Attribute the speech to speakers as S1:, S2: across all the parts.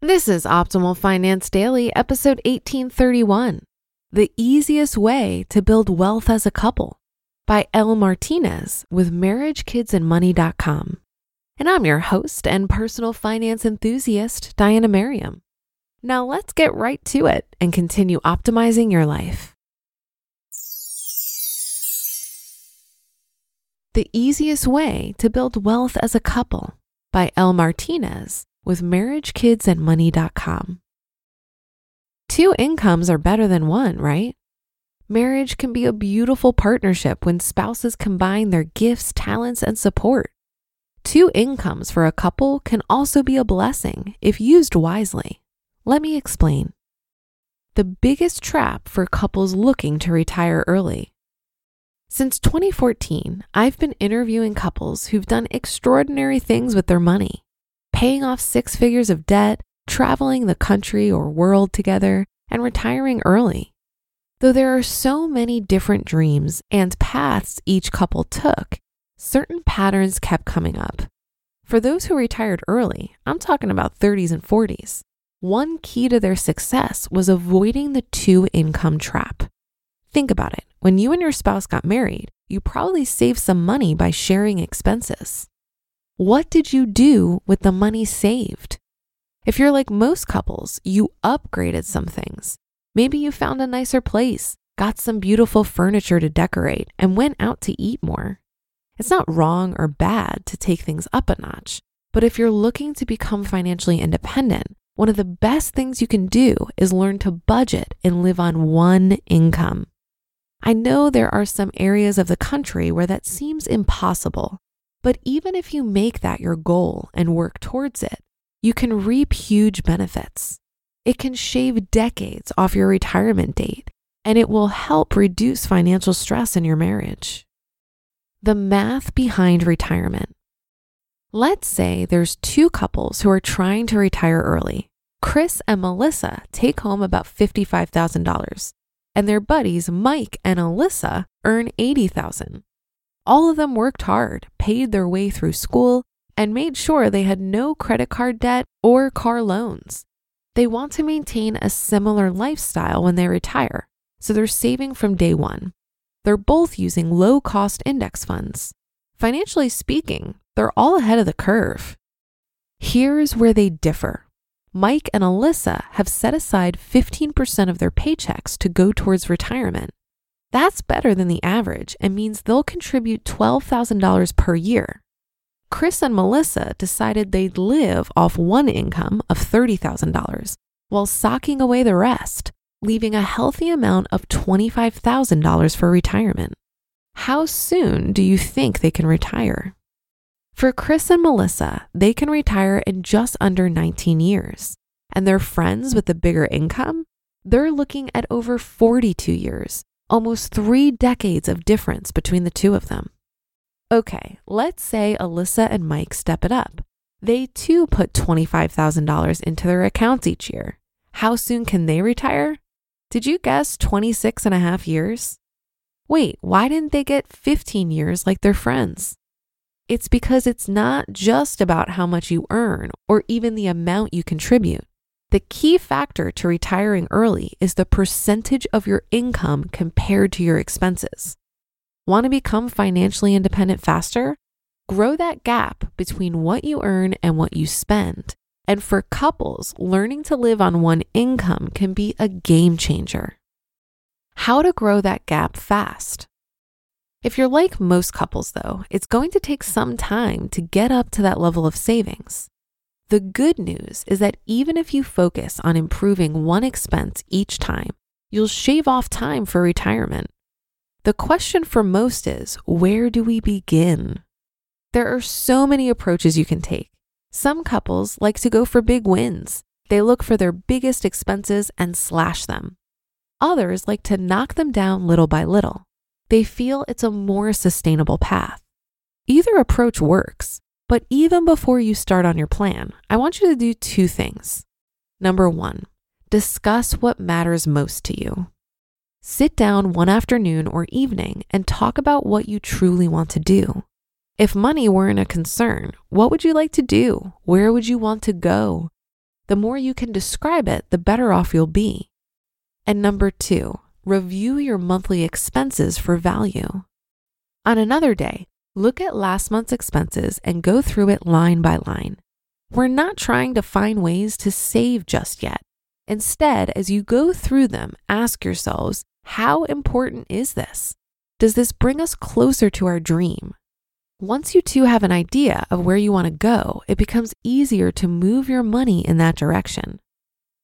S1: This is Optimal Finance Daily, episode 1831 The Easiest Way to Build Wealth as a Couple by Elle Martinez with MarriageKidsAndMoney.com. And I'm your host and personal finance enthusiast, Diania Merriam. Now let's get right to it and continue optimizing your life. The Easiest Way to Build Wealth as a Couple by Elle Martinez with marriagekidsandmoney.com. Two incomes are better than one, right? Marriage can be a beautiful partnership when spouses combine their gifts, talents, and support. Two incomes for a couple can also be a blessing if used wisely. Let me explain. The biggest trap for couples looking to retire early. Since 2014, I've been interviewing couples who've done extraordinary things with their money paying off six figures of debt, traveling the country or world together, and retiring early. Though there are so many different dreams and paths each couple took, certain patterns kept coming up. For those who retired early, I'm talking about 30s and 40s, one key to their success was avoiding the two income trap. Think about it. When you and your spouse got married, you probably saved some money by sharing expenses. What did you do with the money saved? If you're like most couples, you upgraded some things. Maybe you found a nicer place, got some beautiful furniture to decorate, and went out to eat more. It's not wrong or bad to take things up a notch, but if you're looking to become financially independent, one of the best things you can do is learn to budget and live on one income. I know there are some areas of the country where that seems impossible, but even if you make that your goal and work towards it, you can reap huge benefits. It can shave decades off your retirement date, and it will help reduce financial stress in your marriage. The math behind retirement. Let's say there's two couples who are trying to retire early. Chris and Melissa take home about $55,000, and their buddies Mike and Alyssa earn $80,000. All of them worked hard, paid their way through school, and made sure they had no credit card debt or car loans. They want to maintain a similar lifestyle when they retire, so they're saving from day one. They're both using low cost index funds. Financially speaking, they're all ahead of the curve. Here's where they differ. Mike and Alyssa have set aside 15% of their paychecks to go towards retirement. That's better than the average and means they'll contribute $12,000 per year. Chris and Melissa decided they'd live off one income of $30,000 while socking away the rest, leaving a healthy amount of $25,000 for retirement. How soon do you think they can retire? For Chris and Melissa, they can retire in just under 19 years. And their friends with the bigger income, they're looking at over 42 years almost three decades of difference between the two of them. Okay, let's say Alyssa and Mike step it up. They too put $25,000 into their accounts each year. How soon can they retire? Did you guess 26 and a half years? Wait, why didn't they get 15 years like their friends? It's because it's not just about how much you earn or even the amount you contribute. The key factor to retiring early is the percentage of your income compared to your expenses. Want to become financially independent faster? Grow that gap between what you earn and what you spend. And for couples, learning to live on one income can be a game changer. How to grow that gap fast. If you're like most couples, though, it's going to take some time to get up to that level of savings. The good news is that even if you focus on improving one expense each time, you'll shave off time for retirement. The question for most is where do we begin? There are so many approaches you can take. Some couples like to go for big wins. They look for their biggest expenses and slash them. Others like to knock them down little by little. They feel it's a more sustainable path. Either approach works, but even before you start on your plan, I want you to do two things. Number one, discuss what matters most to you. Sit down one afternoon or evening and talk about what you truly want to do. If money weren't a concern, what would you like to do? Where would you want to go? The more you can describe it, the better off you'll be. And number two, review your monthly expenses for value. On another day, Look at last month's expenses and go through it line by line. We're not trying to find ways to save just yet. Instead, as you go through them, ask yourselves how important is this? Does this bring us closer to our dream? Once you two have an idea of where you want to go, it becomes easier to move your money in that direction.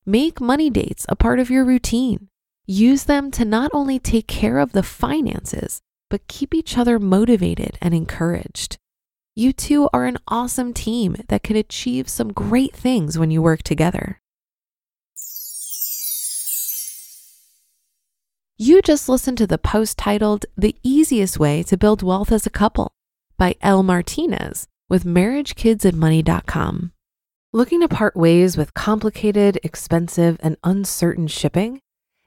S1: Make money dates a part of your routine. Use them to not only take care of the finances, but keep each other motivated and encouraged. You two are an awesome team that can achieve some great things when you work together. You just listened to the post titled The Easiest Way to Build Wealth as a Couple by Elle Martinez with MarriageKidsAndMoney.com. Looking to part ways with complicated, expensive, and uncertain shipping?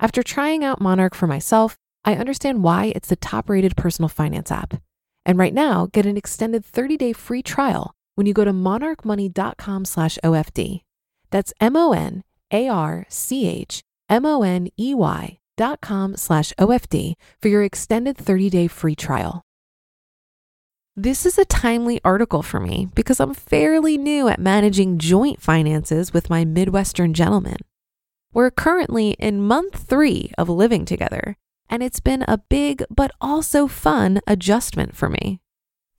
S1: After trying out Monarch for myself, I understand why it's the top rated personal finance app. And right now, get an extended 30 day free trial when you go to monarchmoney.com slash OFD. That's M O N A R C H M O N E Y dot com slash OFD for your extended 30 day free trial. This is a timely article for me because I'm fairly new at managing joint finances with my Midwestern gentleman. We're currently in month three of living together, and it's been a big but also fun adjustment for me.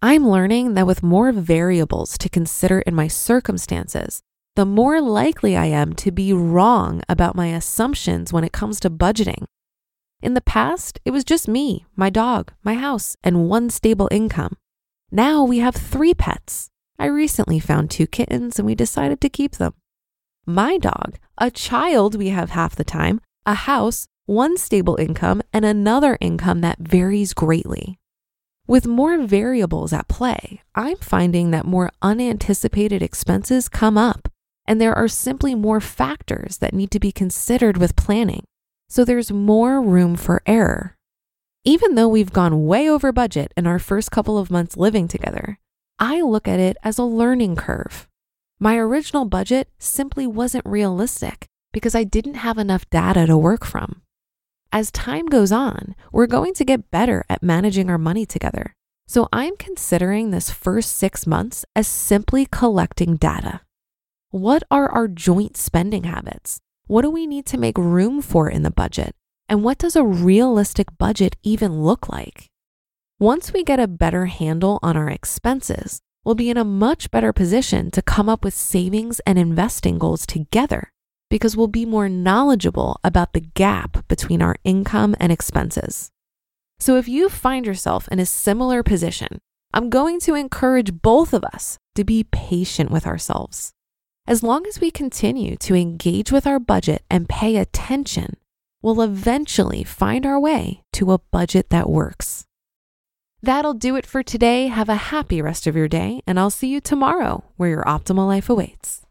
S1: I'm learning that with more variables to consider in my circumstances, the more likely I am to be wrong about my assumptions when it comes to budgeting. In the past, it was just me, my dog, my house, and one stable income. Now we have three pets. I recently found two kittens and we decided to keep them my dog, a child we have half the time, a house, one stable income, and another income that varies greatly. With more variables at play, I'm finding that more unanticipated expenses come up, and there are simply more factors that need to be considered with planning. So there's more room for error. Even though we've gone way over budget in our first couple of months living together, I look at it as a learning curve. My original budget simply wasn't realistic because I didn't have enough data to work from. As time goes on, we're going to get better at managing our money together. So I'm considering this first six months as simply collecting data. What are our joint spending habits? What do we need to make room for in the budget? And what does a realistic budget even look like? Once we get a better handle on our expenses, we'll be in a much better position to come up with savings and investing goals together because we'll be more knowledgeable about the gap between our income and expenses. So if you find yourself in a similar position, I'm going to encourage both of us to be patient with ourselves. As long as we continue to engage with our budget and pay attention, we'll eventually find our way to a budget that works. That'll do it for today. Have a happy rest of your day, and I'll see you tomorrow where your optimal life awaits.